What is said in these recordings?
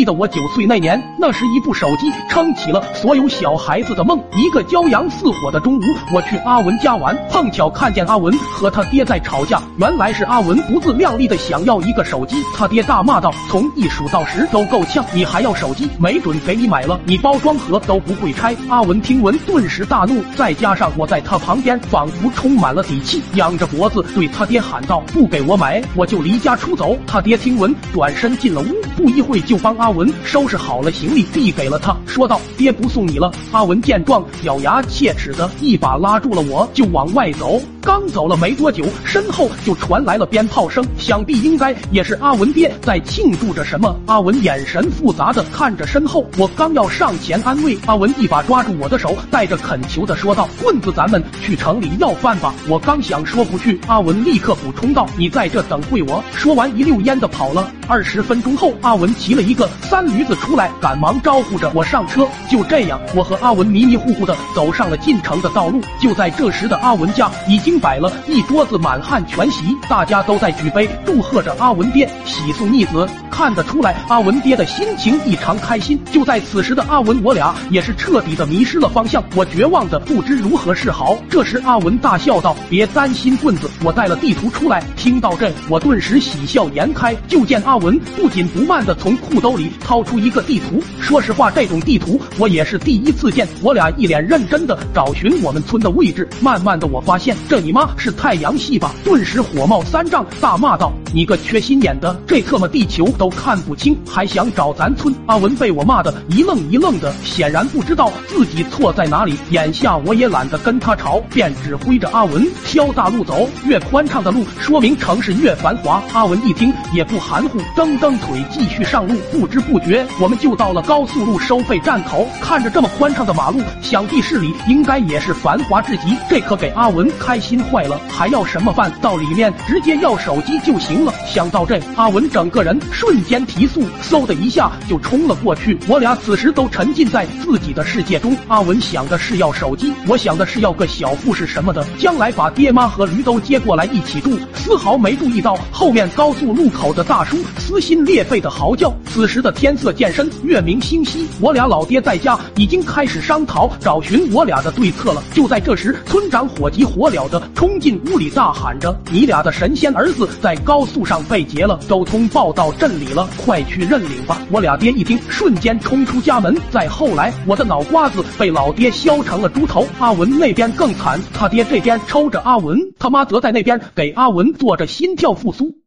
记得我九岁那年，那时一部手机撑起了所有小孩子的梦。一个骄阳似火的中午，我去阿文家玩，碰巧看见阿文和他爹在吵架。原来是阿文不自量力的想要一个手机，他爹大骂道：“从一数到十都够呛，你还要手机？没准给你买了，你包装盒都不会拆。”阿文听闻顿时大怒，再加上我在他旁边，仿佛充满了底气，仰着脖子对他爹喊道：“不给我买，我就离家出走。”他爹听闻，转身进了屋，不一会就帮阿阿文收拾好了行李，递给了他，说道：“爹不送你了。”阿文见状，咬牙切齿的一把拉住了我，就往外走。刚走了没多久，身后就传来了鞭炮声，想必应该也是阿文爹在庆祝着什么。阿文眼神复杂的看着身后，我刚要上前安慰，阿文一把抓住我的手，带着恳求的说道：“棍子，咱们去城里要饭吧。”我刚想说不去，阿文立刻补充道：“你在这等会我。”说完一溜烟的跑了。二十分钟后，阿文骑了一个三驴子出来，赶忙招呼着我上车。就这样，我和阿文迷迷糊糊的走上了进城的道路。就在这时的阿文家已经。摆了一桌子满汉全席，大家都在举杯祝贺着阿文爹喜送逆子。看得出来，阿文爹的心情异常开心。就在此时的阿文，我俩也是彻底的迷失了方向，我绝望的不知如何是好。这时，阿文大笑道：“别担心，棍子，我带了地图出来。”听到这，我顿时喜笑颜开。就见阿文不紧不慢的从裤兜里掏出一个地图。说实话，这种地图我也是第一次见。我俩一脸认真的找寻我们村的位置。慢慢的，我发现这。你妈是太阳系吧？顿时火冒三丈，大骂道：“你个缺心眼的，这特么地球都看不清，还想找咱村？”阿文被我骂的一愣一愣的，显然不知道自己错在哪里。眼下我也懒得跟他吵，便指挥着阿文挑大路走。越宽敞的路，说明城市越繁华。阿文一听也不含糊，蹬蹬腿继续上路。不知不觉，我们就到了高速路收费站口。看着这么宽敞的马路，想必市里应该也是繁华至极。这可给阿文开心。坏了，还要什么饭？到里面直接要手机就行了。想到这，阿文整个人瞬间提速，嗖的一下就冲了过去。我俩此时都沉浸在自己的世界中。阿文想的是要手机，我想的是要个小护士什么的，将来把爹妈和驴都接过来一起住。丝毫没注意到后面高速路口的大叔撕心裂肺的嚎叫。此时的天色渐深，月明星稀，我俩老爹在家已经开始商讨找寻我俩的对策了。就在这时，村长火急火燎的。冲进屋里，大喊着：“你俩的神仙儿子在高速上被劫了，周通报到镇里了，快去认领吧！”我俩爹一听，瞬间冲出家门。再后来，我的脑瓜子被老爹削成了猪头。阿文那边更惨，他爹这边抽着阿文，他妈则在那边给阿文做着心跳复苏。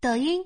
抖音。